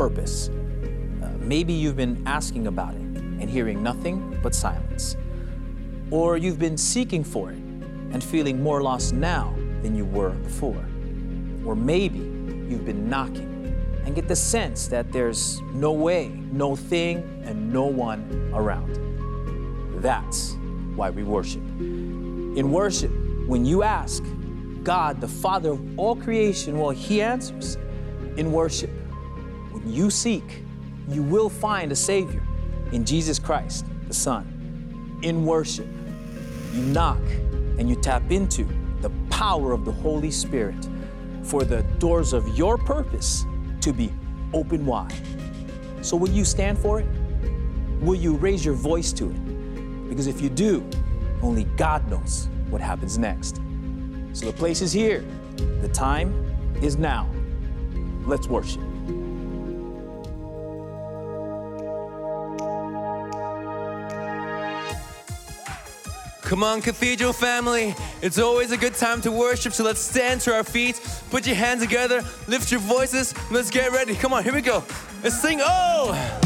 purpose. Uh, maybe you've been asking about it and hearing nothing but silence. Or you've been seeking for it and feeling more lost now than you were before. Or maybe you've been knocking and get the sense that there's no way, no thing, and no one around. That's why we worship. In worship, when you ask God, the Father of all creation, well, He answers. In worship, you seek, you will find a Savior in Jesus Christ, the Son. In worship, you knock and you tap into the power of the Holy Spirit for the doors of your purpose to be open wide. So, will you stand for it? Will you raise your voice to it? Because if you do, only God knows what happens next. So, the place is here, the time is now. Let's worship. Come on, Cathedral family. It's always a good time to worship, so let's stand to our feet, put your hands together, lift your voices, let's get ready. Come on, here we go. Let's sing, oh! Oh,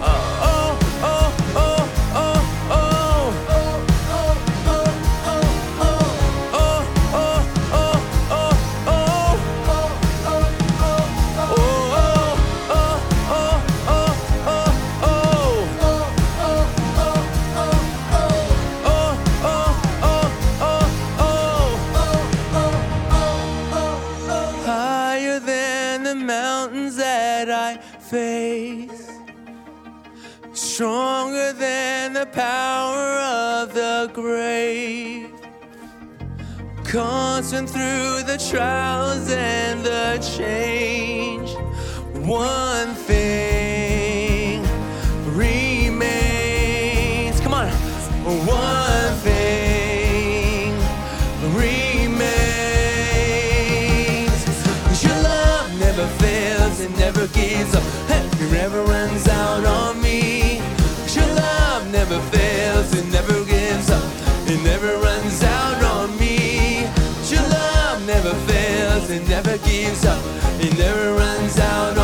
oh, oh, power of the grave, constant through the trials and the change. One thing remains. Come on, one thing remains. Your love never fails, it never gives up, it never runs out on gives up, it never runs out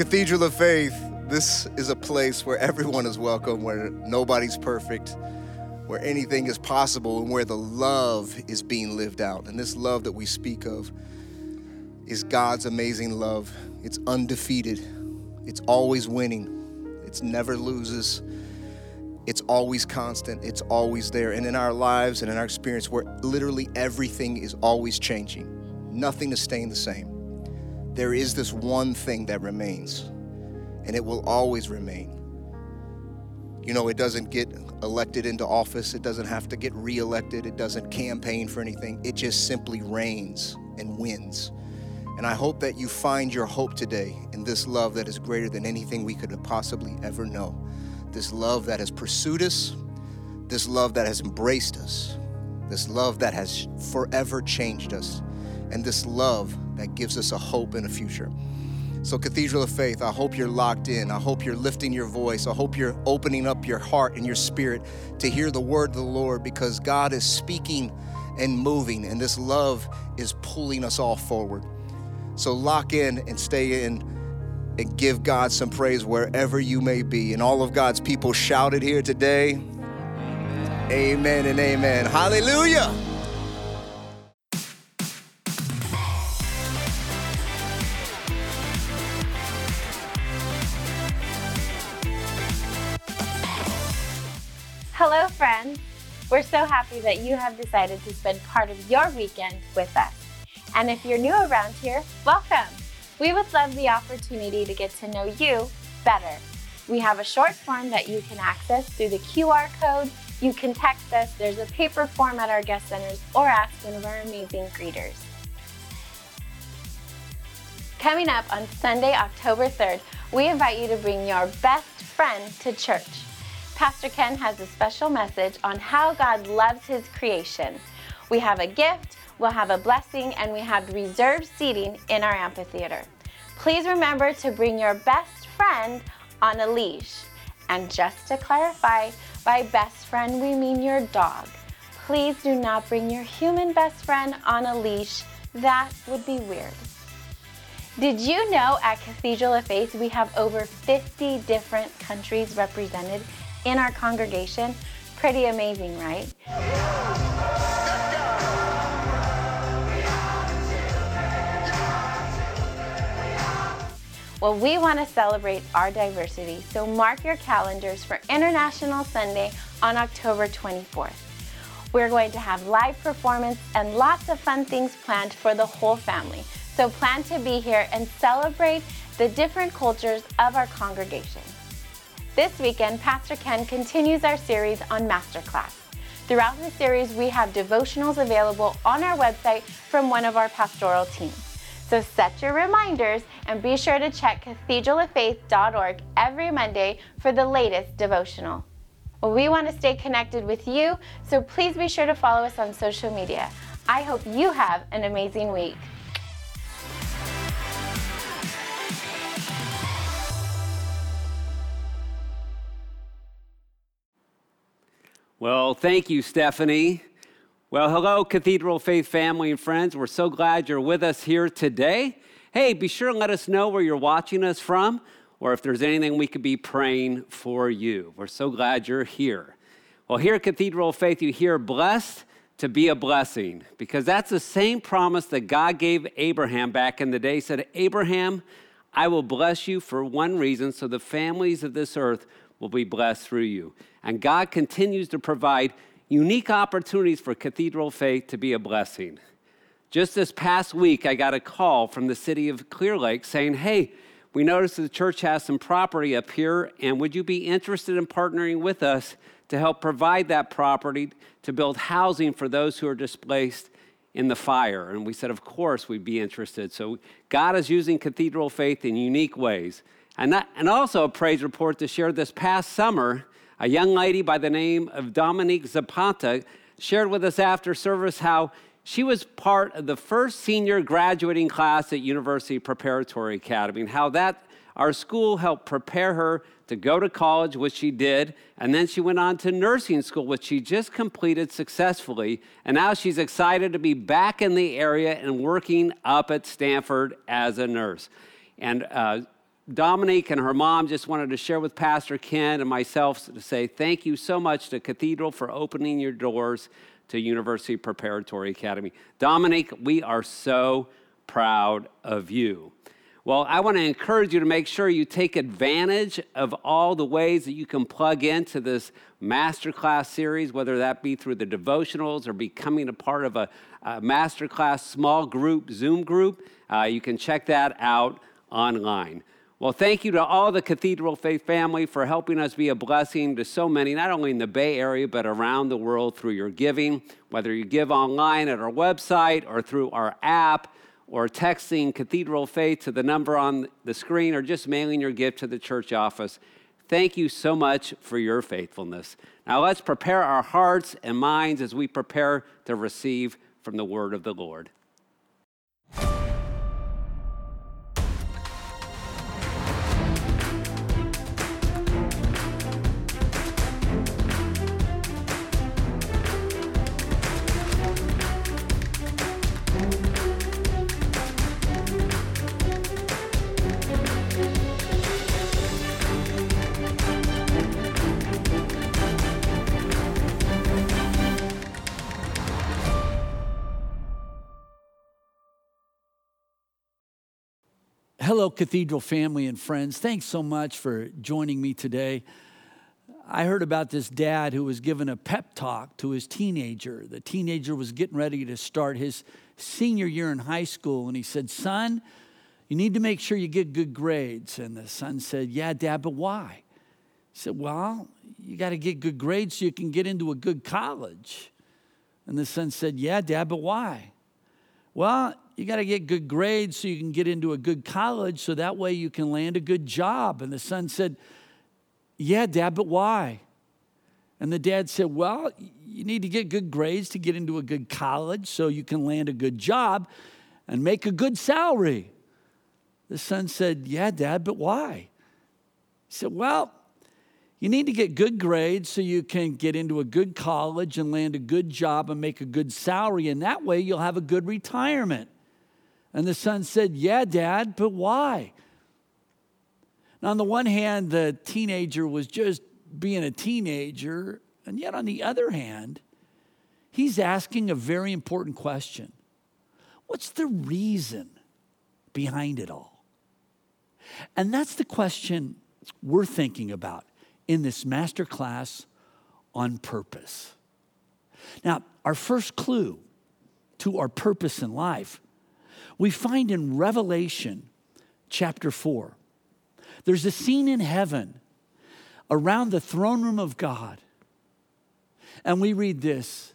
Cathedral of Faith, this is a place where everyone is welcome, where nobody's perfect, where anything is possible, and where the love is being lived out. And this love that we speak of is God's amazing love. It's undefeated, it's always winning, it's never loses. It's always constant, it's always there. And in our lives and in our experience, where literally everything is always changing, nothing is staying the same there is this one thing that remains, and it will always remain. You know, it doesn't get elected into office, it doesn't have to get reelected, it doesn't campaign for anything. It just simply reigns and wins. And I hope that you find your hope today in this love that is greater than anything we could possibly ever know. This love that has pursued us, this love that has embraced us, this love that has forever changed us, and this love that gives us a hope and a future. So, Cathedral of Faith, I hope you're locked in. I hope you're lifting your voice. I hope you're opening up your heart and your spirit to hear the word of the Lord because God is speaking and moving, and this love is pulling us all forward. So, lock in and stay in and give God some praise wherever you may be. And all of God's people shouted here today. Amen and amen. Hallelujah. We're so happy that you have decided to spend part of your weekend with us. And if you're new around here, welcome. We would love the opportunity to get to know you better. We have a short form that you can access through the QR code. You can text us, there's a paper form at our guest centers, or ask one of our amazing greeters. Coming up on Sunday, October 3rd, we invite you to bring your best friend to church. Pastor Ken has a special message on how God loves his creation. We have a gift, we'll have a blessing, and we have reserved seating in our amphitheater. Please remember to bring your best friend on a leash. And just to clarify, by best friend we mean your dog. Please do not bring your human best friend on a leash. That would be weird. Did you know at Cathedral of Faith we have over 50 different countries represented in our congregation? Pretty amazing, right? Well, we want to celebrate our diversity, so mark your calendars for International Sunday on October 24th. We're going to have live performance and lots of fun things planned for the whole family. So plan to be here and celebrate the different cultures of our congregation. This weekend, Pastor Ken continues our series on Masterclass. Throughout the series, we have devotionals available on our website from one of our pastoral teams. So set your reminders and be sure to check cathedraloffaith.org every Monday for the latest devotional. Well, we want to stay connected with you, so please be sure to follow us on social media. I hope you have an amazing week. Well, thank you, Stephanie. Well, hello, Cathedral Faith family and friends. We're so glad you're with us here today. Hey, be sure and let us know where you're watching us from or if there's anything we could be praying for you. We're so glad you're here. Well, here at Cathedral Faith, you hear blessed to be a blessing because that's the same promise that God gave Abraham back in the day. He said, Abraham, I will bless you for one reason, so the families of this earth will be blessed through you. And God continues to provide unique opportunities for Cathedral Faith to be a blessing. Just this past week, I got a call from the city of Clear Lake saying, Hey, we noticed the church has some property up here, and would you be interested in partnering with us to help provide that property to build housing for those who are displaced in the fire? And we said, Of course, we'd be interested. So God is using Cathedral Faith in unique ways. And, that, and also a praise report to share this past summer, a young lady by the name of Dominique Zapata shared with us after service how she was part of the first senior graduating class at University Preparatory Academy and how that our school helped prepare her to go to college, which she did, and then she went on to nursing school, which she just completed successfully. And now she's excited to be back in the area and working up at Stanford as a nurse. And uh, Dominique and her mom just wanted to share with Pastor Ken and myself to say thank you so much to Cathedral for opening your doors to University Preparatory Academy. Dominique, we are so proud of you. Well, I want to encourage you to make sure you take advantage of all the ways that you can plug into this masterclass series, whether that be through the devotionals or becoming a part of a, a masterclass small group, Zoom group. Uh, you can check that out online. Well, thank you to all the Cathedral Faith family for helping us be a blessing to so many, not only in the Bay Area, but around the world through your giving, whether you give online at our website or through our app or texting Cathedral Faith to the number on the screen or just mailing your gift to the church office. Thank you so much for your faithfulness. Now let's prepare our hearts and minds as we prepare to receive from the word of the Lord. Hello, Cathedral family and friends. Thanks so much for joining me today. I heard about this dad who was giving a pep talk to his teenager. The teenager was getting ready to start his senior year in high school, and he said, Son, you need to make sure you get good grades. And the son said, Yeah, dad, but why? He said, Well, you got to get good grades so you can get into a good college. And the son said, Yeah, dad, but why? Well, you got to get good grades so you can get into a good college so that way you can land a good job. And the son said, Yeah, dad, but why? And the dad said, Well, you need to get good grades to get into a good college so you can land a good job and make a good salary. The son said, Yeah, dad, but why? He said, Well, you need to get good grades so you can get into a good college and land a good job and make a good salary. And that way you'll have a good retirement. And the son said, Yeah, dad, but why? Now, on the one hand, the teenager was just being a teenager. And yet, on the other hand, he's asking a very important question What's the reason behind it all? And that's the question we're thinking about in this master class on purpose. Now, our first clue to our purpose in life we find in Revelation chapter 4. There's a scene in heaven around the throne room of God. And we read this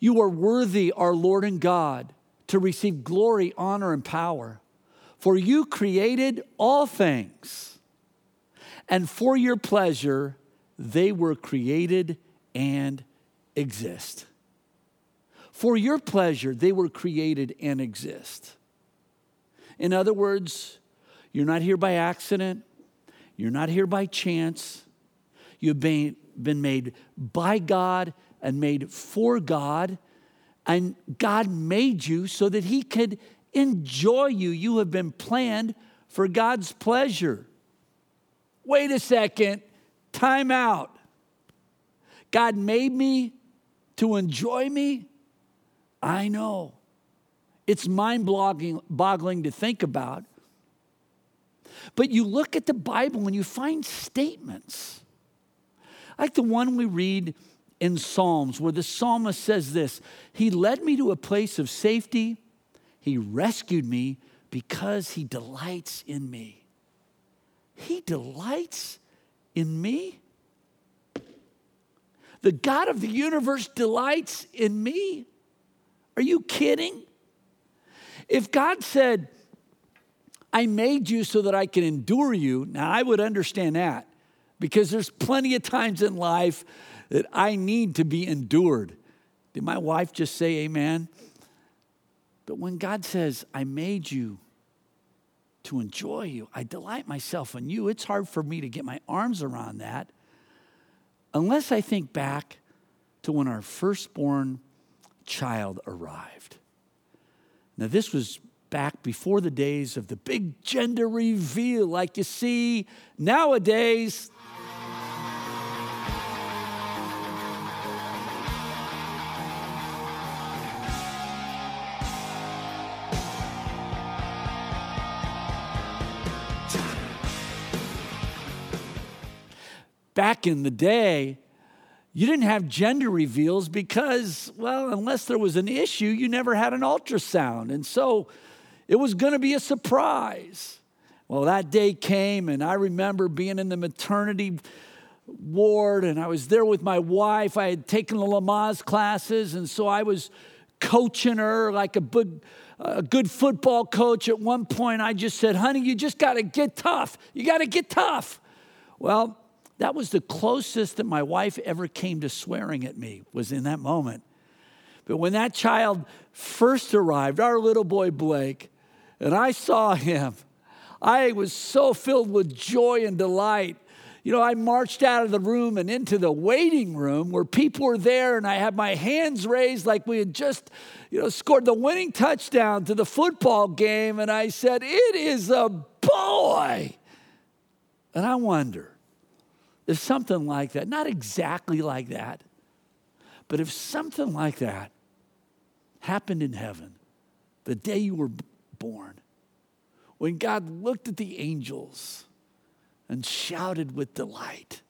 You are worthy, our Lord and God, to receive glory, honor, and power. For you created all things, and for your pleasure they were created and exist. For your pleasure, they were created and exist. In other words, you're not here by accident, you're not here by chance. You've been, been made by God and made for God, and God made you so that He could enjoy you. You have been planned for God's pleasure. Wait a second, time out. God made me to enjoy me? I know. It's mind boggling to think about. But you look at the Bible and you find statements like the one we read in Psalms, where the psalmist says this He led me to a place of safety, He rescued me because He delights in me. He delights in me? The God of the universe delights in me? Are you kidding? If God said, I made you so that I can endure you, now I would understand that because there's plenty of times in life that I need to be endured. Did my wife just say amen? But when God says, I made you to enjoy you, I delight myself in you, it's hard for me to get my arms around that unless I think back to when our firstborn child arrived. Now, this was back before the days of the big gender reveal, like you see nowadays. Back in the day, you didn't have gender reveals because, well, unless there was an issue, you never had an ultrasound. And so it was going to be a surprise. Well, that day came, and I remember being in the maternity ward, and I was there with my wife. I had taken the Lamaze classes, and so I was coaching her like a good, a good football coach. At one point, I just said, Honey, you just got to get tough. You got to get tough. Well, that was the closest that my wife ever came to swearing at me, was in that moment. But when that child first arrived, our little boy Blake, and I saw him, I was so filled with joy and delight. You know, I marched out of the room and into the waiting room where people were there, and I had my hands raised like we had just, you know, scored the winning touchdown to the football game. And I said, It is a boy. And I wonder, if something like that, not exactly like that, but if something like that happened in heaven the day you were born, when God looked at the angels and shouted with delight,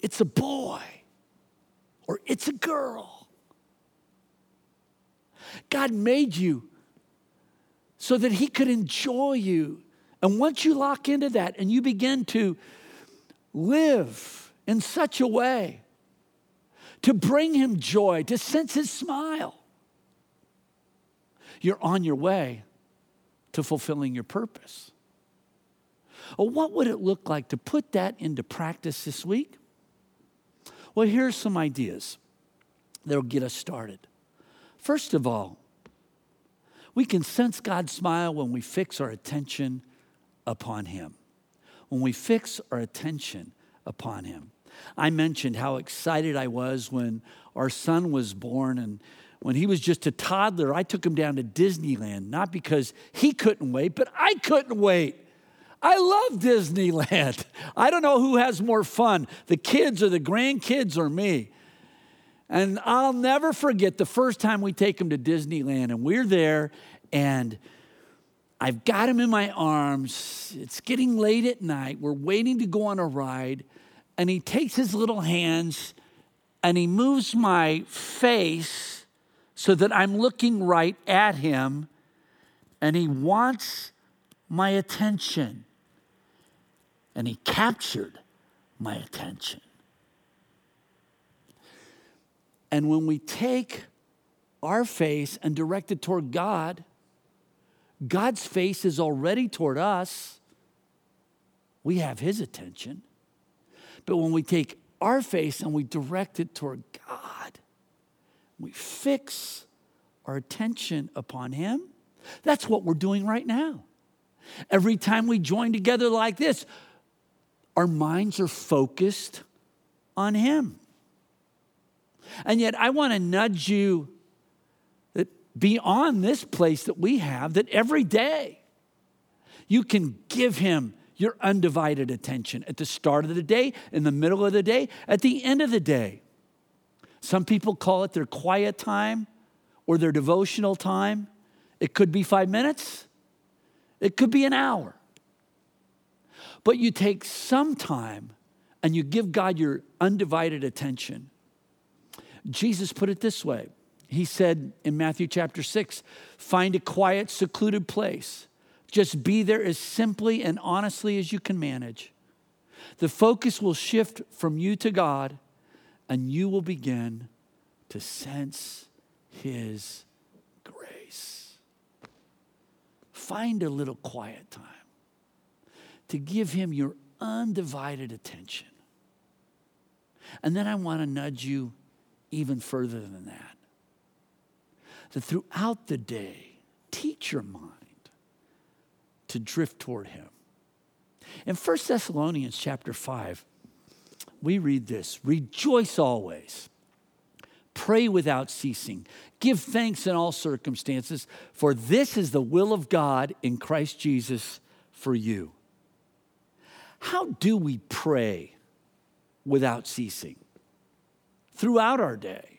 It's a boy or it's a girl. God made you so that He could enjoy you. And once you lock into that and you begin to live in such a way to bring him joy, to sense his smile, you're on your way to fulfilling your purpose. Well, what would it look like to put that into practice this week? Well, here's some ideas that'll get us started. First of all, we can sense God's smile when we fix our attention upon Him when we fix our attention upon Him. I mentioned how excited I was when our son was born and when he was just a toddler, I took him down to Disneyland, not because he couldn't wait, but I couldn't wait. I love Disneyland. I don't know who has more fun, the kids or the grandkids or me. And I'll never forget the first time we take him to Disneyland and we're there and I've got him in my arms. It's getting late at night. We're waiting to go on a ride. And he takes his little hands and he moves my face so that I'm looking right at him. And he wants my attention. And he captured my attention. And when we take our face and direct it toward God, God's face is already toward us. We have His attention. But when we take our face and we direct it toward God, we fix our attention upon Him. That's what we're doing right now. Every time we join together like this, our minds are focused on Him. And yet, I want to nudge you beyond this place that we have that every day you can give him your undivided attention at the start of the day, in the middle of the day, at the end of the day. Some people call it their quiet time or their devotional time. It could be five minutes, it could be an hour. But you take some time and you give God your undivided attention. Jesus put it this way he said in Matthew chapter 6 find a quiet, secluded place, Just be there as simply and honestly as you can manage. The focus will shift from you to God, and you will begin to sense His grace. Find a little quiet time to give Him your undivided attention. And then I want to nudge you even further than that. Throughout the day, teach your mind to drift toward Him. In 1 Thessalonians chapter 5, we read this Rejoice always, pray without ceasing, give thanks in all circumstances, for this is the will of God in Christ Jesus for you. How do we pray without ceasing throughout our day?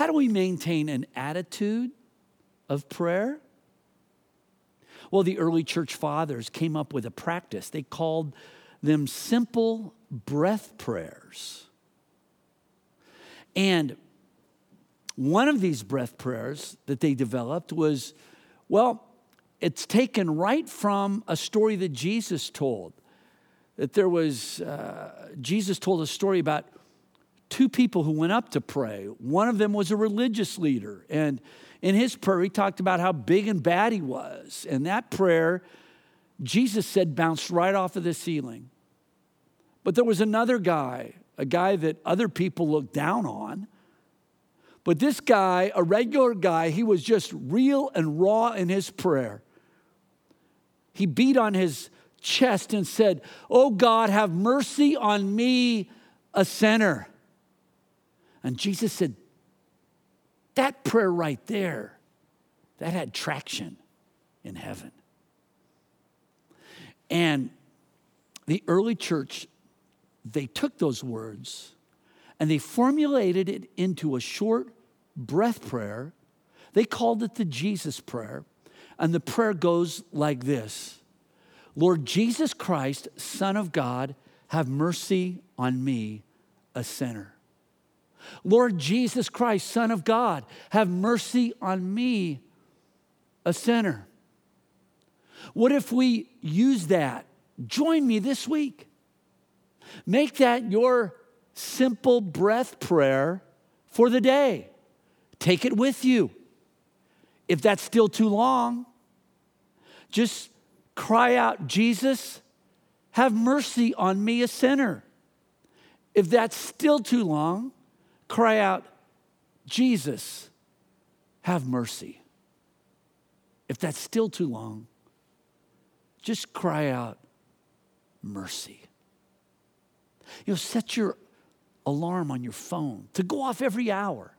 How do we maintain an attitude of prayer? Well, the early church fathers came up with a practice. They called them simple breath prayers. And one of these breath prayers that they developed was well, it's taken right from a story that Jesus told. That there was, uh, Jesus told a story about two people who went up to pray. One of them was a religious leader, and in his prayer, he talked about how big and bad he was. And that prayer, Jesus said, bounced right off of the ceiling. But there was another guy, a guy that other people looked down on. But this guy, a regular guy, he was just real and raw in his prayer. He beat on his chest and said, Oh God, have mercy on me, a sinner. And Jesus said, that prayer right there, that had traction in heaven. And the early church, they took those words and they formulated it into a short breath prayer. They called it the Jesus prayer. And the prayer goes like this Lord Jesus Christ, Son of God, have mercy on me, a sinner. Lord Jesus Christ, Son of God, have mercy on me, a sinner. What if we use that? Join me this week. Make that your simple breath prayer for the day. Take it with you. If that's still too long, just cry out, Jesus, have mercy on me, a sinner. If that's still too long, cry out, Jesus, have mercy. If that's still too long, just cry out, mercy. You know, set your alarm on your phone to go off every hour.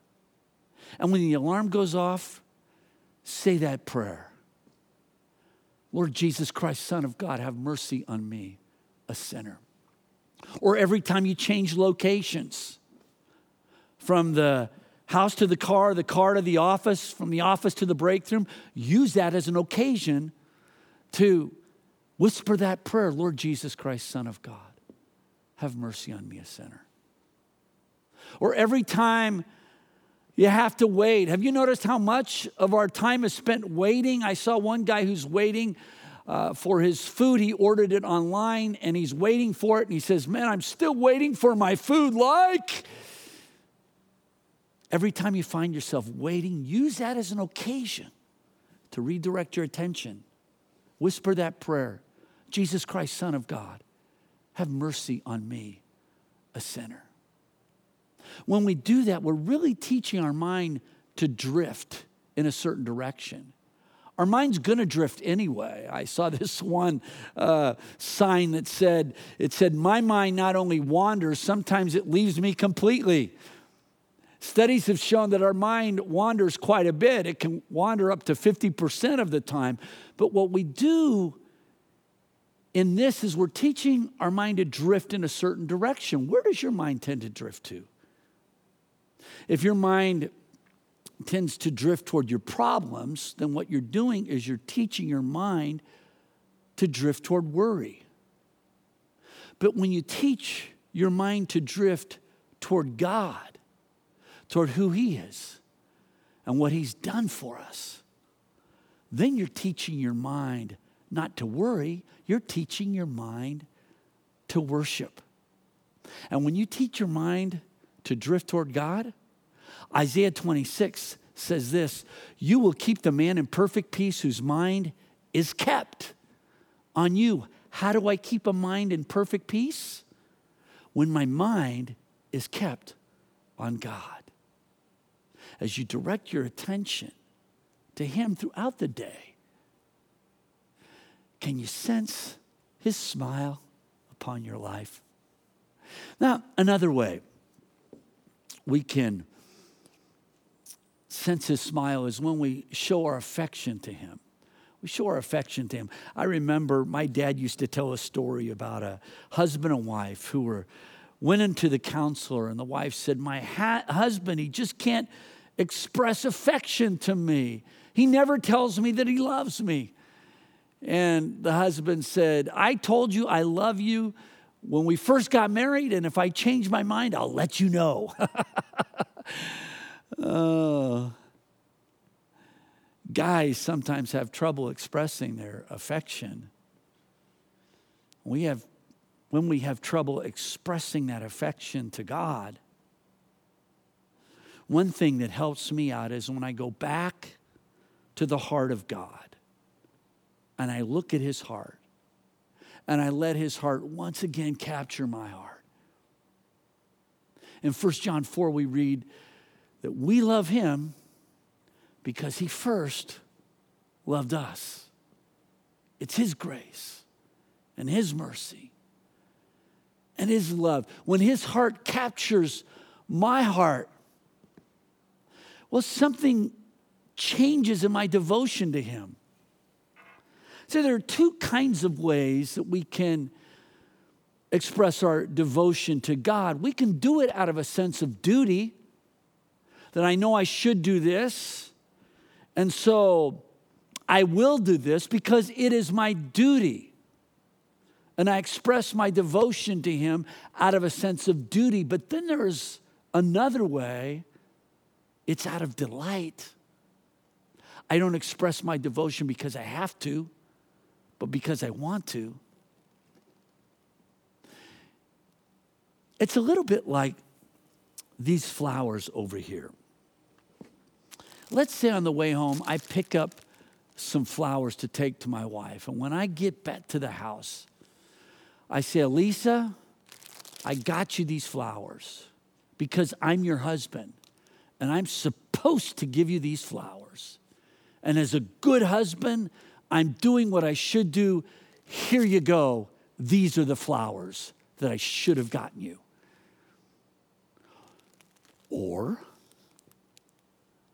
And when the alarm goes off, say that prayer Lord Jesus Christ, Son of God, have mercy on me, a sinner. Or every time you change locations, from the house to the car, the car to the office, from the office to the break room. Use that as an occasion to whisper that prayer Lord Jesus Christ, Son of God, have mercy on me, a sinner. Or every time you have to wait. Have you noticed how much of our time is spent waiting? I saw one guy who's waiting uh, for his food. He ordered it online and he's waiting for it. And he says, Man, I'm still waiting for my food. Like, Every time you find yourself waiting, use that as an occasion to redirect your attention. Whisper that prayer Jesus Christ, Son of God, have mercy on me, a sinner. When we do that, we're really teaching our mind to drift in a certain direction. Our mind's gonna drift anyway. I saw this one uh, sign that said, it said, My mind not only wanders, sometimes it leaves me completely. Studies have shown that our mind wanders quite a bit. It can wander up to 50% of the time. But what we do in this is we're teaching our mind to drift in a certain direction. Where does your mind tend to drift to? If your mind tends to drift toward your problems, then what you're doing is you're teaching your mind to drift toward worry. But when you teach your mind to drift toward God, toward who He is and what He's done for us, then you're teaching your mind not to worry, you're teaching your mind to worship. And when you teach your mind to drift toward God, Isaiah 26 says this You will keep the man in perfect peace whose mind is kept on you. How do I keep a mind in perfect peace? When my mind is kept on God. As you direct your attention to Him throughout the day, can you sense His smile upon your life? Now, another way we can sense His smile is when we show our affection to Him. We show our affection to Him. I remember my dad used to tell a story about a husband and wife who were went into the counselor, and the wife said, My ha- husband, he just can't express affection to me. He never tells me that he loves me. And the husband said, I told you I love you when we first got married, and if I change my mind, I'll let you know. uh, guys sometimes have trouble expressing their affection. We have, when we have trouble expressing that affection to God, one thing that helps me out is when I go back to the heart of God and I look at his heart and I let his heart once again capture my heart. In 1 John 4, we read that we love him because he first loved us. It's his grace and his mercy and his love. When his heart captures my heart, well, something changes in my devotion to him. So there are two kinds of ways that we can express our devotion to God. We can do it out of a sense of duty that I know I should do this and so I will do this because it is my duty. And I express my devotion to Him out of a sense of duty. But then there's another way it's out of delight. I don't express my devotion because I have to, but because I want to. It's a little bit like these flowers over here. Let's say on the way home, I pick up some flowers to take to my wife. And when I get back to the house, I say, Elisa, I got you these flowers because I'm your husband and I'm supposed to give you these flowers. And as a good husband, I'm doing what I should do. Here you go. These are the flowers that I should have gotten you. Or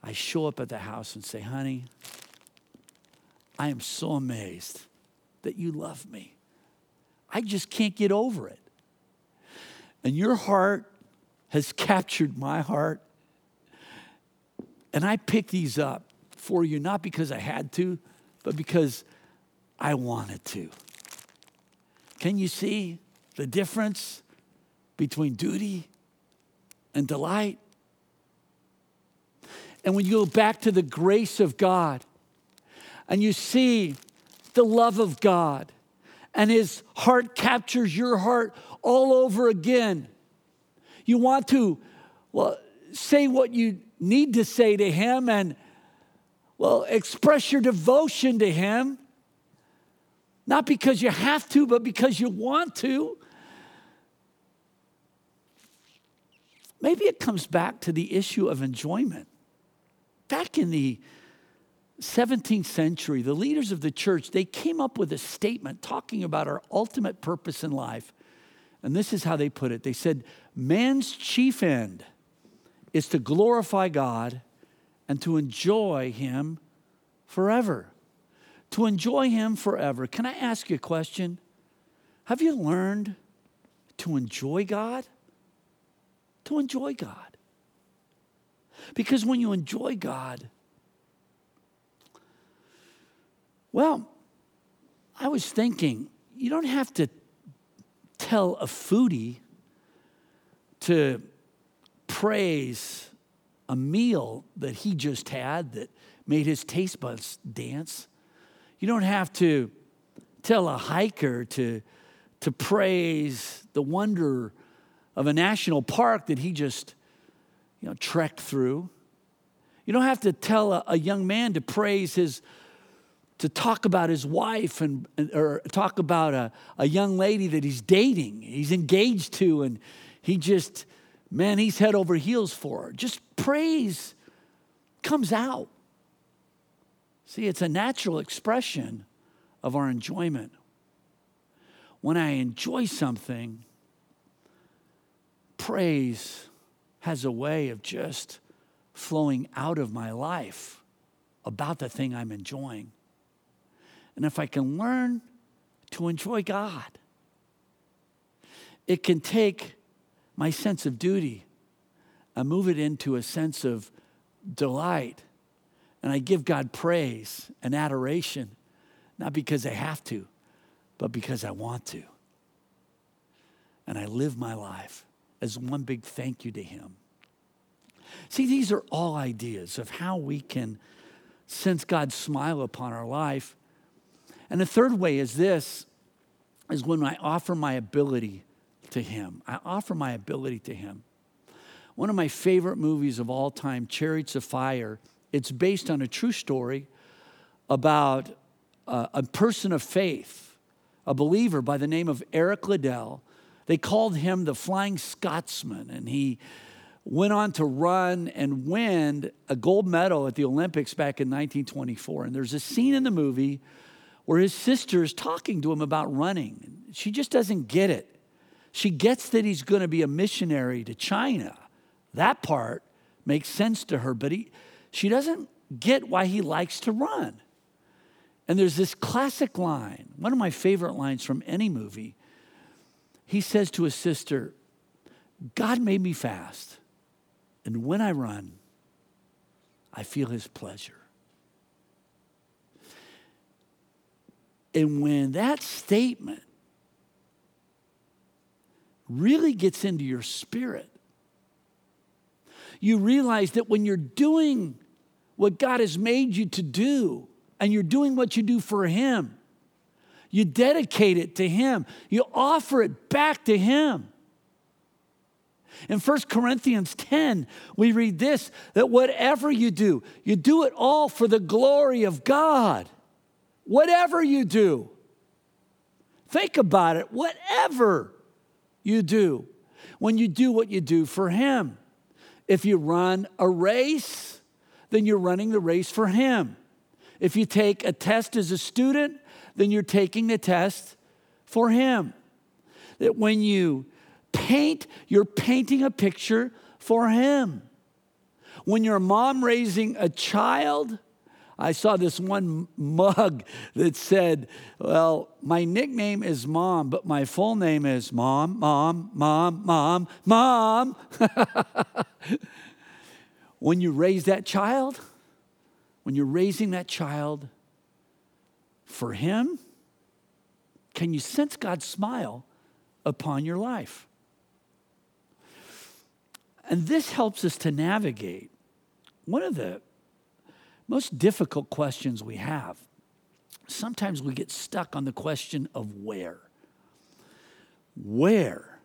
I show up at the house and say, honey, I am so amazed that you love me. I just can't get over it. And your heart has captured my heart. And I pick these up for you, not because I had to, but because I wanted to. Can you see the difference between duty and delight? And when you go back to the grace of God and you see the love of God and his heart captures your heart all over again, you want to, well, say what you need to say to him and, well, express your devotion to him. Not because you have to, but because you want to. Maybe it comes back to the issue of enjoyment. Back in the 17th century, the leaders of the church, they came up with a statement talking about our ultimate purpose in life. And this is how they put it. They said, man's chief end is to glorify God and to enjoy him forever. To enjoy him forever. Can I ask you a question? Have you learned to enjoy God? To enjoy God. Because when you enjoy God, well, I was thinking, you don't have to tell a foodie to praise a meal that he just had that made his taste buds dance. You don't have to tell a hiker to, to praise the wonder of a national park that he just you know, trekked through. You don't have to tell a, a young man to praise his, to talk about his wife and, or talk about a, a young lady that he's dating, he's engaged to, and he just, man, he's head over heels for her. Just praise comes out. See, it's a natural expression of our enjoyment. When I enjoy something, praise has a way of just flowing out of my life about the thing I'm enjoying. And if I can learn to enjoy God, it can take my sense of duty I move it into a sense of delight. And I give God praise and adoration, not because I have to, but because I want to. And I live my life as one big thank you to Him. See, these are all ideas of how we can sense God's smile upon our life. And the third way is this is when I offer my ability to Him. I offer my ability to Him. One of my favorite movies of all time, Chariots of Fire, it's based on a true story about a, a person of faith, a believer by the name of Eric Liddell. They called him the Flying Scotsman, and he went on to run and win a gold medal at the Olympics back in 1924. And there's a scene in the movie where his sister is talking to him about running. She just doesn't get it. She gets that he's going to be a missionary to China. That part makes sense to her, but he, she doesn't get why he likes to run. And there's this classic line, one of my favorite lines from any movie. He says to his sister, God made me fast, and when I run, I feel his pleasure. And when that statement really gets into your spirit, you realize that when you're doing what God has made you to do, and you're doing what you do for Him, you dedicate it to Him, you offer it back to Him. In 1 Corinthians 10, we read this that whatever you do, you do it all for the glory of God. Whatever you do. Think about it. Whatever you do, when you do what you do for Him. If you run a race, then you're running the race for Him. If you take a test as a student, then you're taking the test for Him. That when you paint, you're painting a picture for Him. When you're a mom raising a child, I saw this one mug that said, Well, my nickname is Mom, but my full name is Mom, Mom, Mom, Mom, Mom. when you raise that child, when you're raising that child for Him, can you sense God's smile upon your life? And this helps us to navigate one of the most difficult questions we have. Sometimes we get stuck on the question of where. Where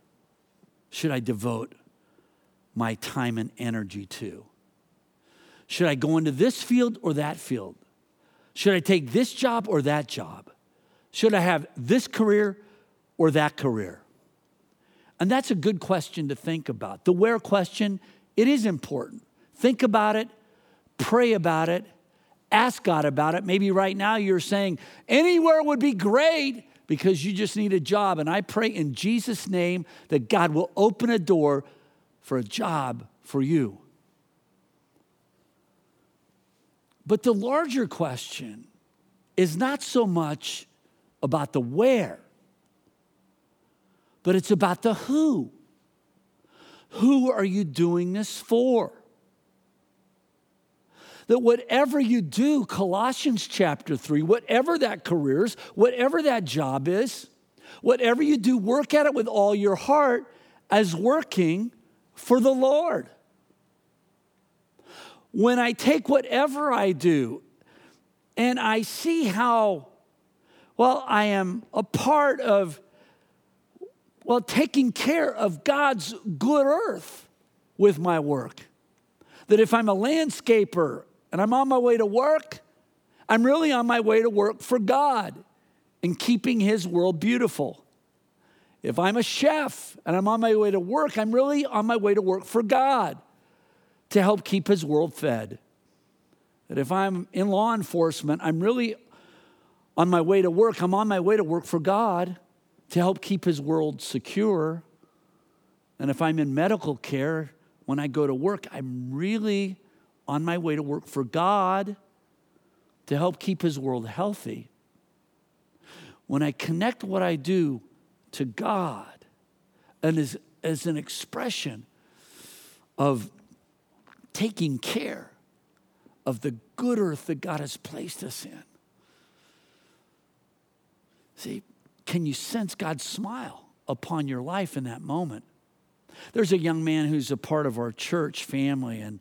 should I devote my time and energy to? Should I go into this field or that field? Should I take this job or that job? Should I have this career or that career? And that's a good question to think about. The where question, it is important. Think about it, pray about it, ask God about it. Maybe right now you're saying, anywhere would be great because you just need a job. And I pray in Jesus' name that God will open a door for a job for you. But the larger question is not so much about the where, but it's about the who. Who are you doing this for? That whatever you do, Colossians chapter 3, whatever that career is, whatever that job is, whatever you do, work at it with all your heart as working for the Lord. when I take whatever I do and I see how, well, I am a part of, well, taking care of God's good earth with my work. That if I'm a landscaper and I'm on my way to work, I'm really on my way to work for God and keeping His world beautiful. If I'm a chef and I'm on my way to work, I'm really on my way to work for God to help keep His world fed. That if I'm in law enforcement, I'm really on my way to work, I'm on my way to work for God to help keep His world secure. And if I'm in medical care, when I go to work, I'm really on my way to work for God to help keep His world healthy. When I connect what I do to God and as, as an expression of taking care of the good earth that God has placed us in. See, can you sense God's smile upon your life in that moment? There's a young man who's a part of our church family, and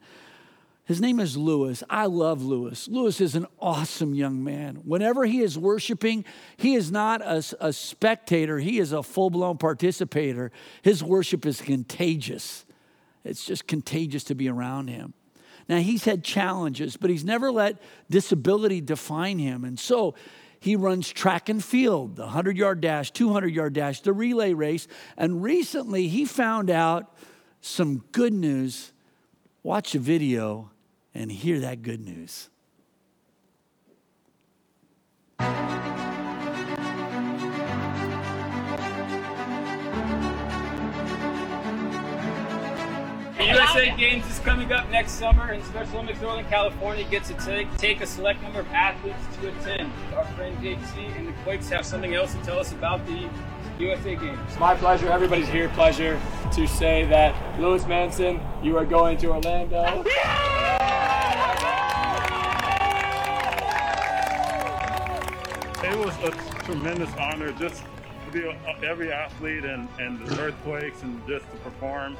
his name is Lewis. I love Lewis. Lewis is an awesome young man. Whenever he is worshiping, he is not a, a spectator, he is a full blown participator. His worship is contagious. It's just contagious to be around him. Now, he's had challenges, but he's never let disability define him. And so he runs track and field, the 100 yard dash, 200 yard dash, the relay race. And recently he found out some good news. Watch a video and hear that good news. USA Games is coming up next summer, and Special Olympics Northern California gets to take, take a select number of athletes to attend. Our friend JC and the Quakes have something else to tell us about the USA Games. It's my pleasure, everybody's here pleasure to say that Lewis Manson, you are going to Orlando. It was a tremendous honor just to be every athlete and, and the earthquakes and just to perform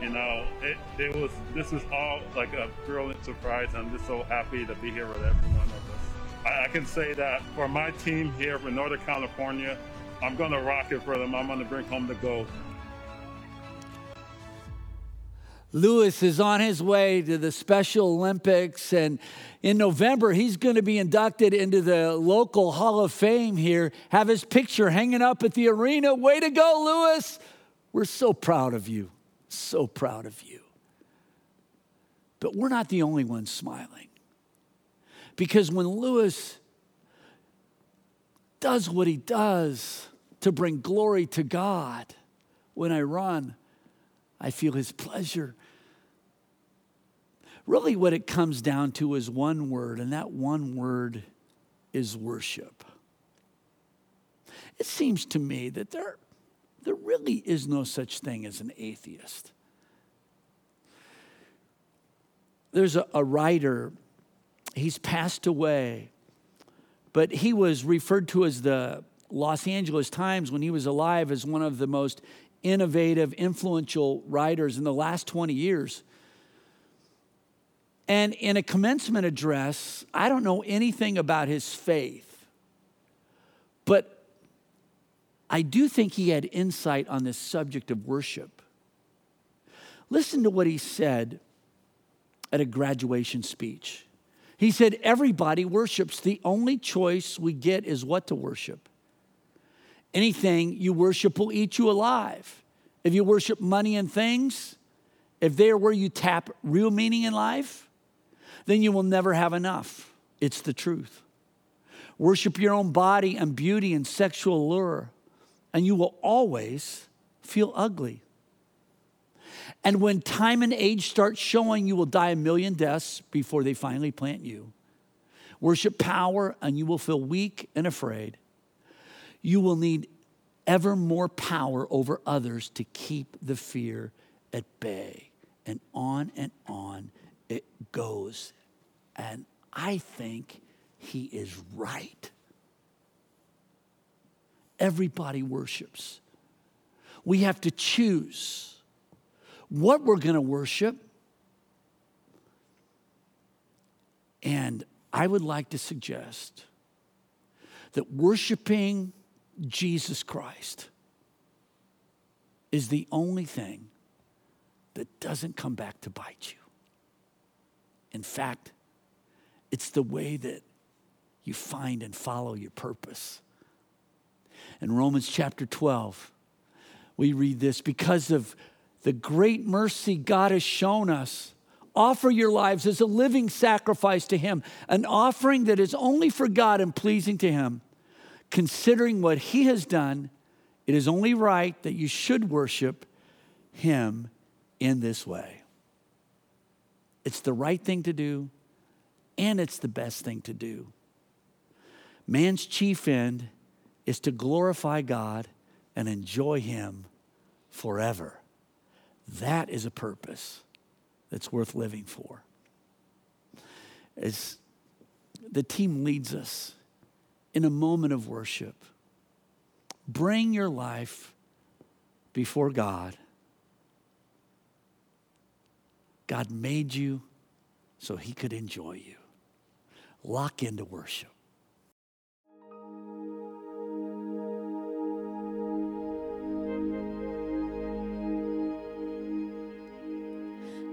you know, it, it was, this is all like a brilliant surprise. I'm just so happy to be here with every one of us. I, I can say that for my team here for Northern California, I'm going to rock it for them. I'm going to bring home the gold. Lewis is on his way to the Special Olympics, and in November, he's going to be inducted into the local Hall of Fame here, have his picture hanging up at the arena. Way to go, Lewis! We're so proud of you. So proud of you. But we're not the only ones smiling. Because when Lewis does what he does to bring glory to God, when I run, I feel his pleasure. Really, what it comes down to is one word, and that one word is worship. It seems to me that there there really is no such thing as an atheist. There's a, a writer, he's passed away, but he was referred to as the Los Angeles Times when he was alive as one of the most innovative, influential writers in the last 20 years. And in a commencement address, I don't know anything about his faith, but I do think he had insight on this subject of worship. Listen to what he said at a graduation speech. He said, Everybody worships. The only choice we get is what to worship. Anything you worship will eat you alive. If you worship money and things, if they are where you tap real meaning in life, then you will never have enough. It's the truth. Worship your own body and beauty and sexual allure and you will always feel ugly. And when time and age start showing, you will die a million deaths before they finally plant you. Worship power, and you will feel weak and afraid. You will need ever more power over others to keep the fear at bay. And on and on it goes. And I think he is right everybody worships. We have to choose what we're going to worship. And I would like to suggest that worshiping Jesus Christ is the only thing that doesn't come back to bite you. In fact, it's the way that you find and follow your purpose. In Romans chapter 12, we read this because of the great mercy God has shown us. Offer your lives as a living sacrifice to Him, an offering that is only for God and pleasing to Him. Considering what He has done, it is only right that you should worship Him in this way. It's the right thing to do, and it's the best thing to do. Man's chief end is to glorify God and enjoy Him forever. That is a purpose that's worth living for. As the team leads us in a moment of worship, bring your life before God. God made you so He could enjoy you. Lock into worship.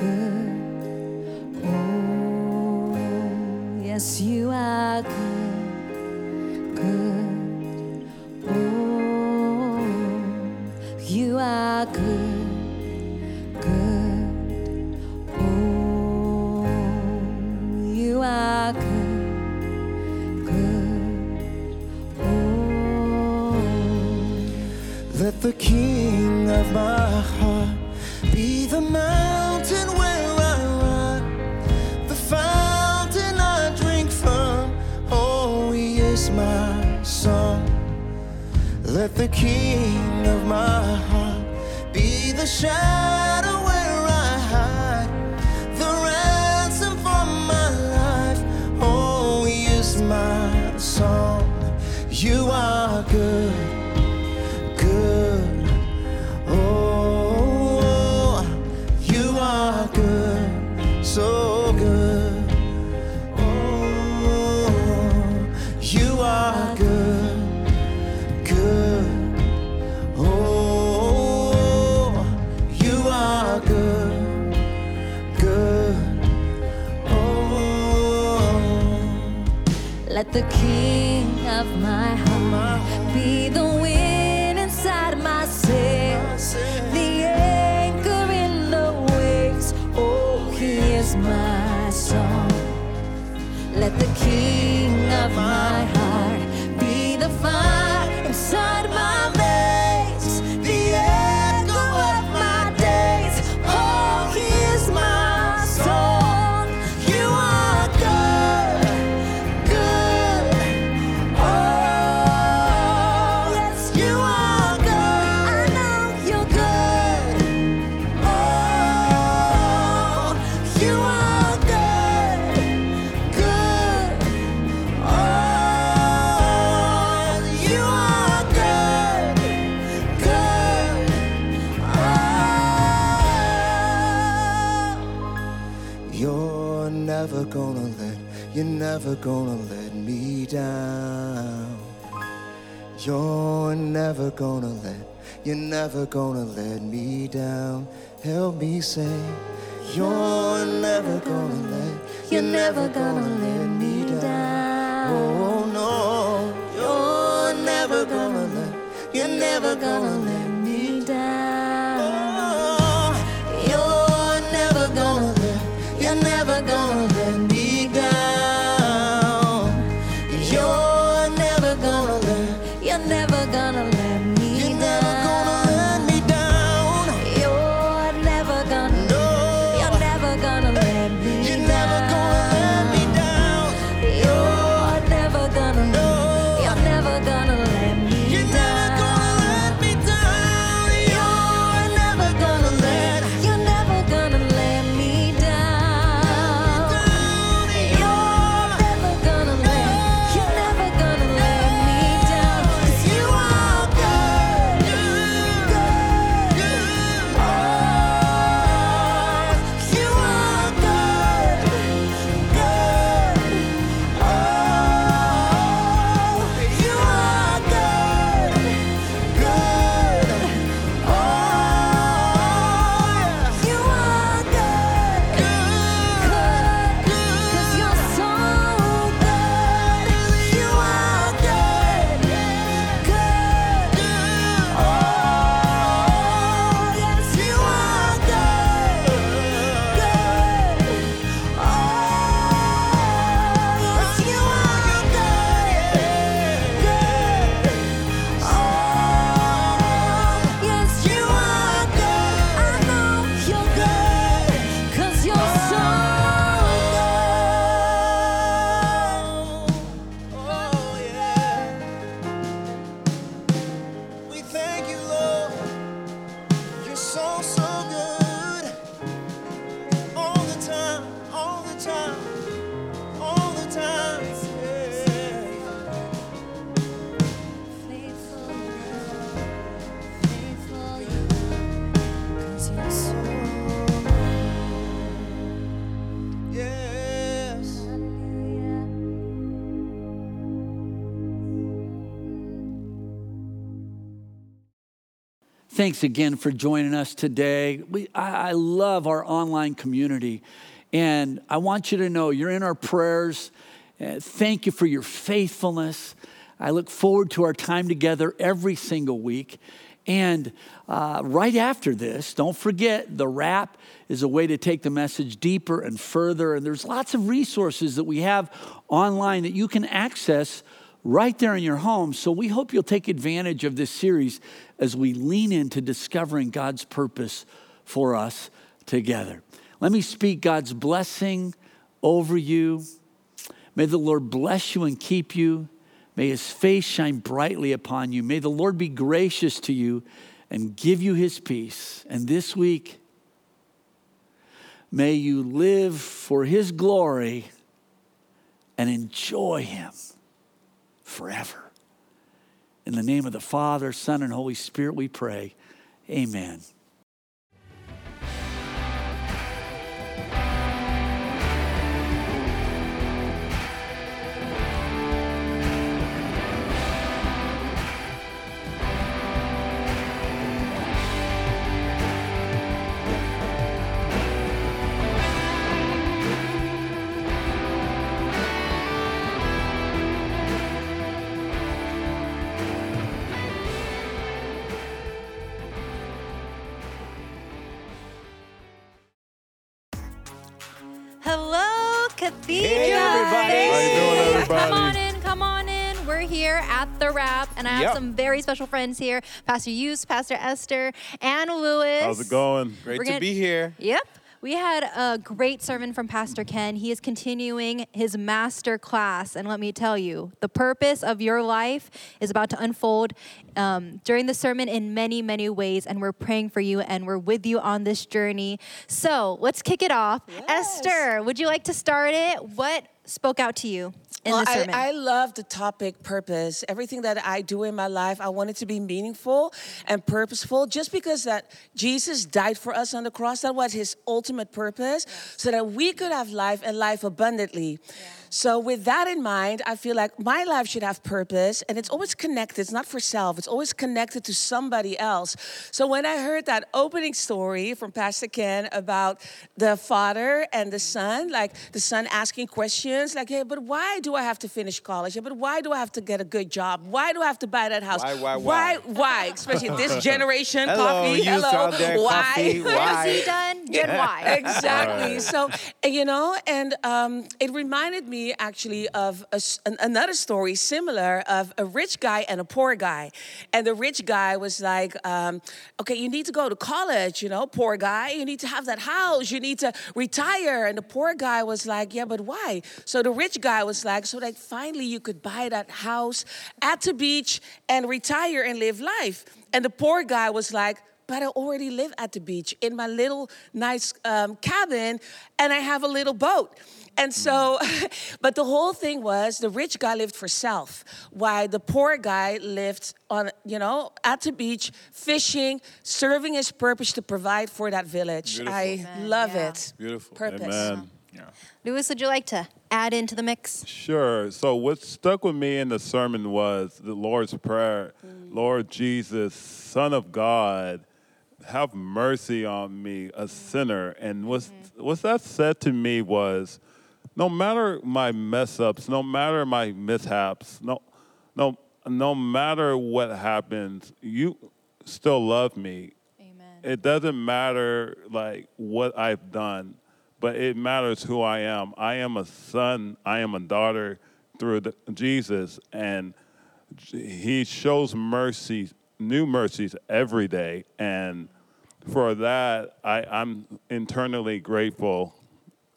good. Oh, yes, you are good, good. Oh, you are good, good. Oh, you are good, good. Oh, let the King of my Let the King of my heart. Be the shadow never gonna let me down. You're never gonna let, you're never gonna let me down. Help me say, you're never gonna let, you're never gonna let me down. Oh no, you're never gonna let, you're never gonna let Thanks again for joining us today. We, I, I love our online community, and I want you to know you're in our prayers. Uh, thank you for your faithfulness. I look forward to our time together every single week. And uh, right after this, don't forget the wrap is a way to take the message deeper and further. And there's lots of resources that we have online that you can access right there in your home. So we hope you'll take advantage of this series as we lean into discovering God's purpose for us together. Let me speak God's blessing over you. May the Lord bless you and keep you. May his face shine brightly upon you. May the Lord be gracious to you and give you his peace. And this week, may you live for his glory and enjoy him forever. In the name of the Father, Son, and Holy Spirit, we pray. Amen. We're here at the wrap, and I have Yep. some very special friends here Pastor Hughes, Pastor Esther, and Lewis. How's it going? Great We're to gonna- be here. Yep. We had a great sermon from Pastor Ken. He is continuing his master class. And let me tell you, the purpose of your life is about to unfold um, during the sermon in many, many ways. And we're praying for you and we're with you on this journey. So let's kick it off. Esther, would you like to start it? What spoke out to you in well, the sermon? I love the topic purpose. Everything that I do in my life, I want it to be meaningful and purposeful. Just because that Jesus died for us on the cross, that was his ultimate purpose, so that we could have life and life abundantly. So, with that in mind, I feel like my life should have purpose, and it's always connected. It's not for self, it's always connected to somebody else. So, when I heard that opening story from Pastor Ken about the father and the son, like the son asking questions, like, hey, but why do I have to finish college? But why do I have to get a good job? Why do I have to buy that house? Why, why, Why, why? why? Especially this generation, Hello, coffee. youth Hello, out there, why? coffee, why? Gen Z done, Gen Y. Exactly. Right. So, you know, and um, it reminded me actually of a another story similar of a rich guy and a poor guy. And the rich guy was like, um, okay, you need to go to college, you know, poor guy. You need to have that house. You need to retire. And the poor guy was like, yeah, but why? So the rich guy was like, so that finally you could buy that house at the beach and retire and live life. And the poor guy was like, but I already live at the beach in my little nice um, cabin and I have a little boat. And so, but the whole thing was the rich guy lived for self, while the poor guy lived on, you know, at the beach, fishing, serving his purpose to provide for that village. Beautiful. I Amen, love yeah. it. Beautiful. Purpose. Amen. Yeah. Lewis, would you like to add into the mix? Sure. So what stuck with me in the sermon was the Lord's prayer. Mm. Lord Jesus, Son of God, have mercy on me, a mm. sinner. And what's mm. what that said to me was, no matter my mess ups, no matter my mishaps, no, no, no matter what happens, you still love me. Amen. It doesn't matter like what I've done, but it matters who I am. I am a son. I am a daughter through the, Jesus, and He shows mercy, new mercies every day, and for that, I, I'm internally grateful.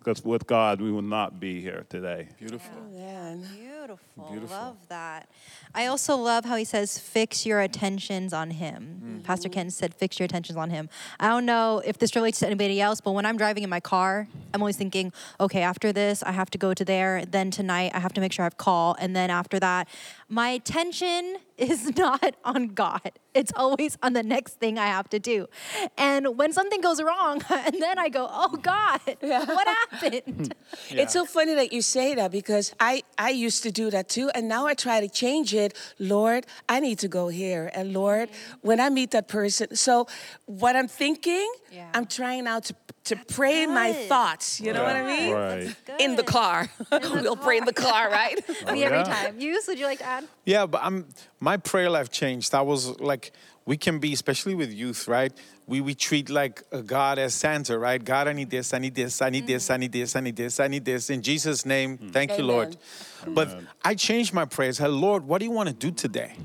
Because with God, we would not be here today. Beautiful. Oh, man. Beautiful. Beautiful. Love that. I also love how he says, fix your attentions on him. Mm-hmm. Pastor Ken said, fix your attentions on him. I don't know if this relates to anybody else, but when I'm driving in my car, I'm always thinking, okay, after this, I have to go to there. Then tonight, I have to make sure I have call. And then after that, my attention is not on God. It's always on the next thing I have to do. And when something goes wrong, and then I go, oh God, what happened? It's so funny that you say that because I, I used to do that too. And now I try to change it. Lord, I need to go here. And Lord, mm-hmm. when I meet that person, so what I'm thinking, I'm trying now to, to pray my thoughts. You know what I mean? Right. In the car. we'll pray in the car, right? Me oh, every Yeah. time. Yus, would you like to add? Yeah, but I'm my prayer life changed. I was like, we can be, especially with youth, right? We we treat like a God as Santa, right? God, I need this, I need this, I need this, I mm-hmm. need this, I need this, I need this. In Jesus' name, mm. thank you, Lord. But I changed my prayers. Hey, Lord, what do you want to do today?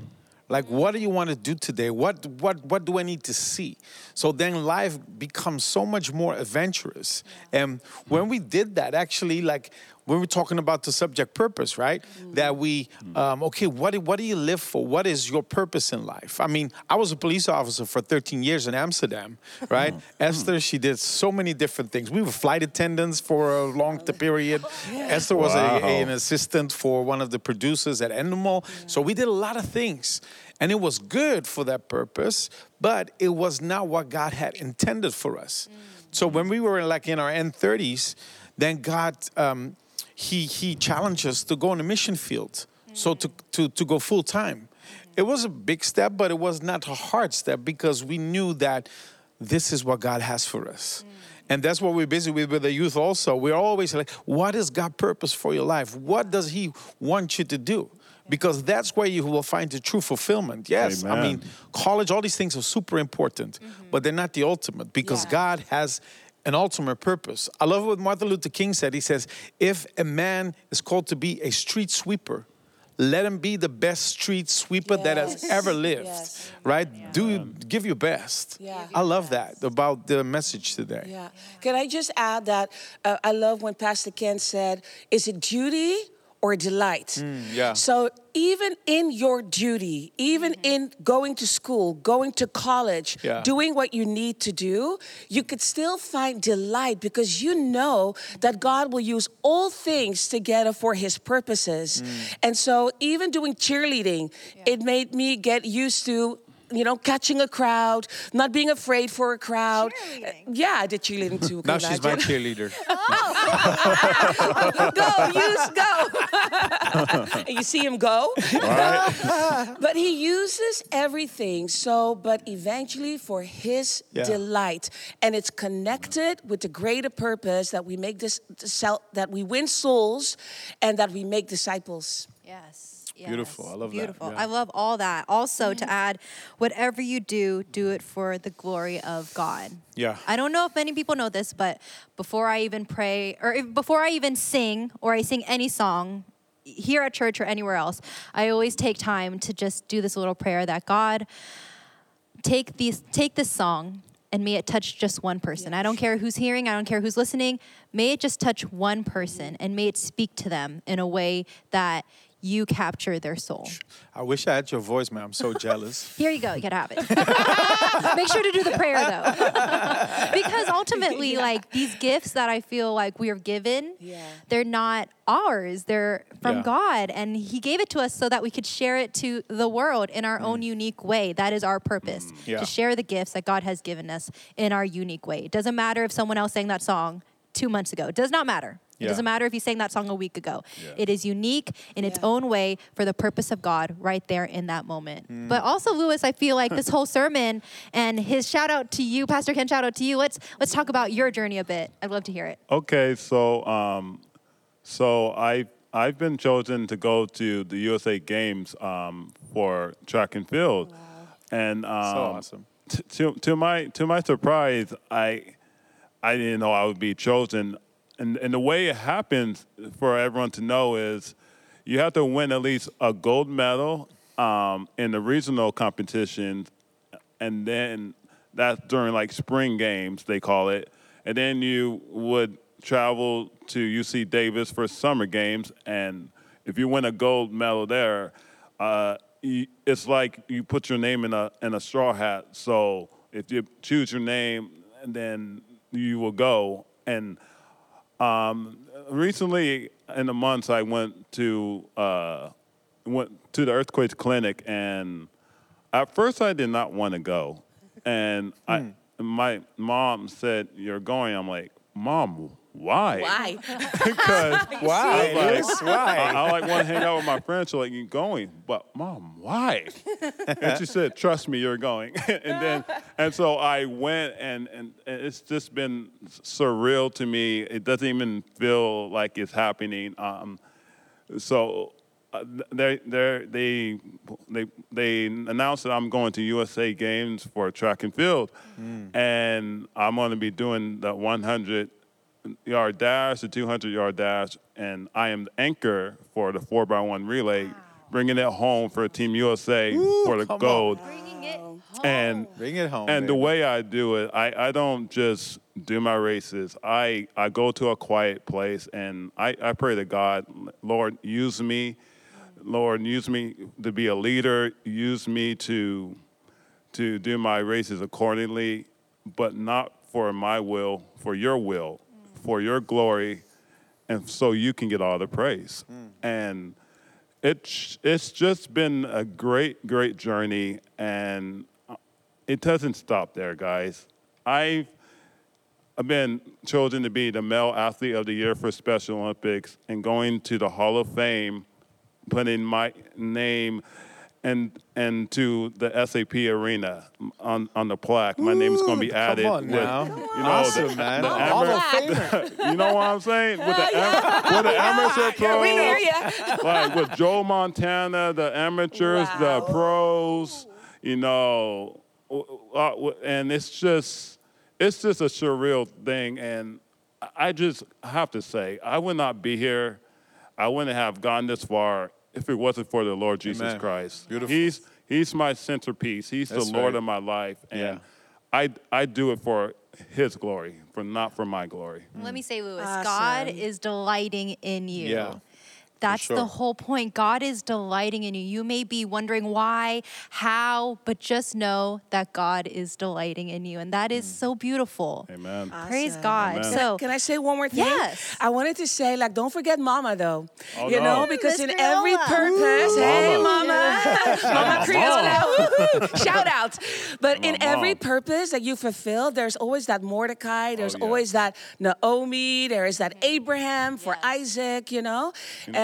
Like, what do you want to do today? What what what do I need to see? So then life becomes so much more adventurous. And when we did that, actually, like when we're talking about the subject purpose, right? That we, um, okay, what do, what do you live for? What is your purpose in life? I mean, I was a police officer for 13 years in Amsterdam, right? Esther, she did so many different things. We were flight attendants for a long t- period. Esther was Wow. a- an assistant for one of the producers at Endemol. So we did a lot of things. And it was good for that purpose, but it was not what God had intended for us. So when we were like in our end 30s, then God, um, he, he challenged us to go on a mission field. So to, to, to go full time. It was a big step, but it was not a hard step because we knew that this is what God has for us. Mm. And that's what we're busy with with the youth also. We're always like, what is God's purpose for your life? What does He want you to do? Because that's where you will find the true fulfillment. Yes, I mean, college, all these things are super important, mm-hmm. but they're not the ultimate because God has an ultimate purpose. I love what Martin Luther King said. He says, if a man is called to be a street sweeper, let him be the best street sweeper that has ever lived. Yes. Right? Do give your best. Yeah. I love that about the message today. Yeah. Can I just add that uh, I love when Pastor Ken said, is it duty or delight? Mm, yeah. So even in your duty, even mm-hmm. in going to school, going to college, Yeah. doing what you need to do, you could still find delight because you know that God will use all things together for his purposes. Mm. And so even doing cheerleading, it made me get used to you know, catching a crowd, not being afraid for a crowd. Uh, yeah, I did cheerleading too. Now can you she's my imagine? cheerleader. go, use, go. you see him go. but he uses everything so, but eventually for his Yeah. delight. And it's connected with the greater purpose that we make this, that we win souls and that we make disciples. Yes. Beautiful. I love that. Beautiful. Yeah. I love all that. Also, to mm. add, whatever you do, do it for the glory of God. Yeah. I don't know if many people know this, but before I even pray, or if, before I even sing, or I sing any song here at church or anywhere else, I always take time to just do this little prayer that God take these, take this song. And may it touch just one person. I don't care who's hearing, I don't care who's listening. May it just touch one person and may it speak to them in a way that you capture their soul. I wish I had your voice, man. I'm so jealous. Here you go. You gotta have it. Make sure to do the prayer though, because ultimately, like these gifts that I feel like we are given, Yeah. they're not ours. They're from Yeah. God, and He gave it to us so that we could share it to the world in our own mm. unique way. That is our purpose: mm, Yeah. to share the gifts that God has given us in our unique way. It doesn't matter if someone else sang that song two months ago. It does not matter. It Yeah. doesn't matter if you sang that song a week ago. It is unique in its own way for the purpose of God right there in that moment. But also, Lewis, I feel like this whole sermon and his shout out to you, Pastor Ken, shout out to you. Let's let's talk about your journey a bit. I'd love to hear it. Okay, so um, so I I've been chosen to go to the USA Games um, for track and field, and um, awesome. t- to to my to my surprise, I I didn't know I would be chosen, and and the way it happens for everyone to know is you have to win at least a gold medal um, in the regional competitions. And then that's during like spring games they call it. And then you would travel to uc davis for summer games. And if you win a gold medal there uh, it's like you put your name in a in a straw hat. So if you choose your name then you will go. And um, recently in the months i went to uh, went to the earthquake clinic, and at first I did not want to go, and I my mom said you're going. I'm like, mom, why? Why? Because Why, I was Louis? Why? I, I like want to hang out with my friends. So like, you going? But mom, why? and she said, trust me, you're going. and then, and so I went, and, and and it's just been surreal to me. It doesn't even feel like it's happening. Um, so. Uh, they they they they they announced that I'm going to USA Games for track and field, and I'm going to be doing the 100 yard dash, the 200 yard dash, and I am the anchor for the 4x1 relay, bringing it home for Team USA for the gold. Bringing it home. And Bring it home. and the way I do it, I, I don't just do my races. I, I go to a quiet place and I, I pray to God, Lord, use me. Lord, use me to be a leader. Use me to to do my races accordingly, but not for my will, for your will, for your glory, and so you can get all the praise. And it's it's just been a great, great journey, and uh, it doesn't stop there, guys. I've I've been chosen to be the male athlete of the year for Special Olympics and going to the Hall of Fame, putting my name and and to the SAP arena on, on the plaque. My name is going to be added. come on with, now. You know, Awesome, the, man. the Hall of ama- you know what I'm saying? With the, am- with the amateur pros, we hear like with Joe Montana, the amateurs, the pros, you know, w- uh, w- and it's just, it's just a surreal thing. And I- I just have to say, I would not be here. I wouldn't have gone this far if it wasn't for the Lord Jesus Amen. Christ. Beautiful. He's He's my centerpiece. He's That's the Lord right. of my life, and Yeah. I I do it for His glory, for not for my glory. Let me say, Lewis, Awesome. God is delighting in you. Yeah, That's sure. the whole point. God is delighting in you. You may be wondering why, how, but just know that God is delighting in you. And that is mm. so beautiful. Amen. Praise God. Amen. So, Can I say one more thing? Yes. I wanted to say, like, don't forget Mama, though. Oh, you no. know, because in Miss every Criolla. purpose, hey, Mama. Mama, Mama Mama. Criolla, woohoo, shout out. But in Mama. every purpose that you fulfill, there's always that Mordecai, there's Oh, yeah. always that Naomi, there is that Abraham for Isaac, you know,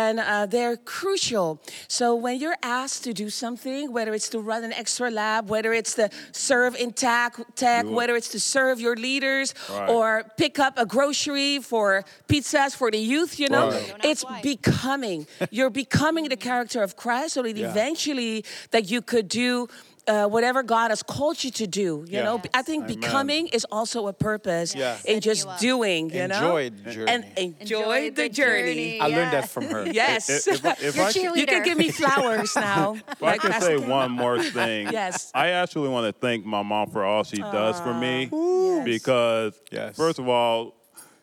and uh, they're crucial. So when you're asked to do something, whether it's to run an extra lab, whether it's to serve in tech, tech whether it's to serve your leaders Right. or pick up a grocery for pizzas for the youth, you know, Right. It's why. becoming. You're becoming the character of Christ so that Yeah. eventually that you could do uh, whatever God has called you to do. You Yeah. know, I think Amen. becoming is also a purpose Yeah. in just you doing, you know? Enjoy the journey. And enjoy, the, journey. I learned that from her. Yes. If, if, I- if Your I can, you can give me flowers now. If I can say one more thing, Yes. I actually want to thank my mom for all she does for me Yes. because Yes. first of all,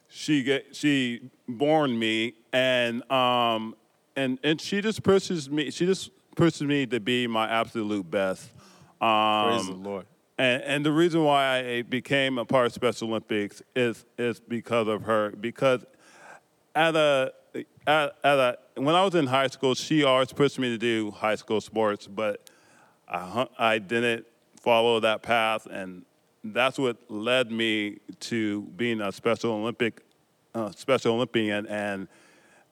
she get she born me and um and and she just pushes me. She just pushes me to be my absolute best. Um, Praise the Lord. And, and the reason why I became a part of Special Olympics is is because of her. Because at a at, at a when I was in high school, she always pushed me to do high school sports, but I I didn't follow that path, and that's what led me to being a Special Olympic uh, Special Olympian, and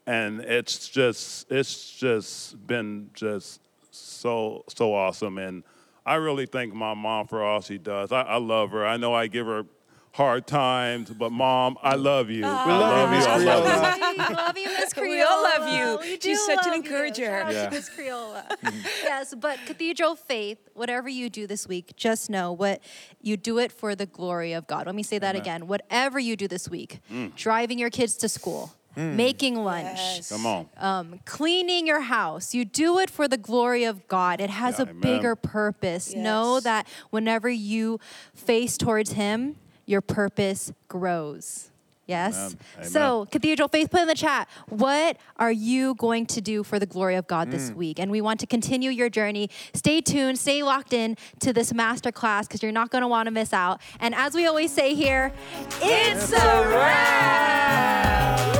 and it's just it's just been just so so awesome, and I really thank my mom for all she does. I, I love her. I know I give her hard times, but mom, I love you. I love you, Miss I love you. Criolla. We love you, Miss Criolla. We all love you. We She's such an love you. encourager. Shout Yeah. to Miss Criolla. yes, but Cathedral Faith, whatever you do this week, just know what you do it for the glory of God. Let me say that again. Whatever you do this week, Mm. driving your kids to school, making lunch, Come on. um, cleaning your house. You do it for the glory of God. It has Yeah, a amen. bigger purpose. Know that whenever you face towards Him, your purpose grows. Yes. Amen. So, Cathedral Faith, put in the chat, what are you going to do for the glory of God Mm. this week? And we want to continue your journey. Stay tuned, stay locked in to this masterclass because you're not going to want to miss out. And as we always say here, it's a wrap.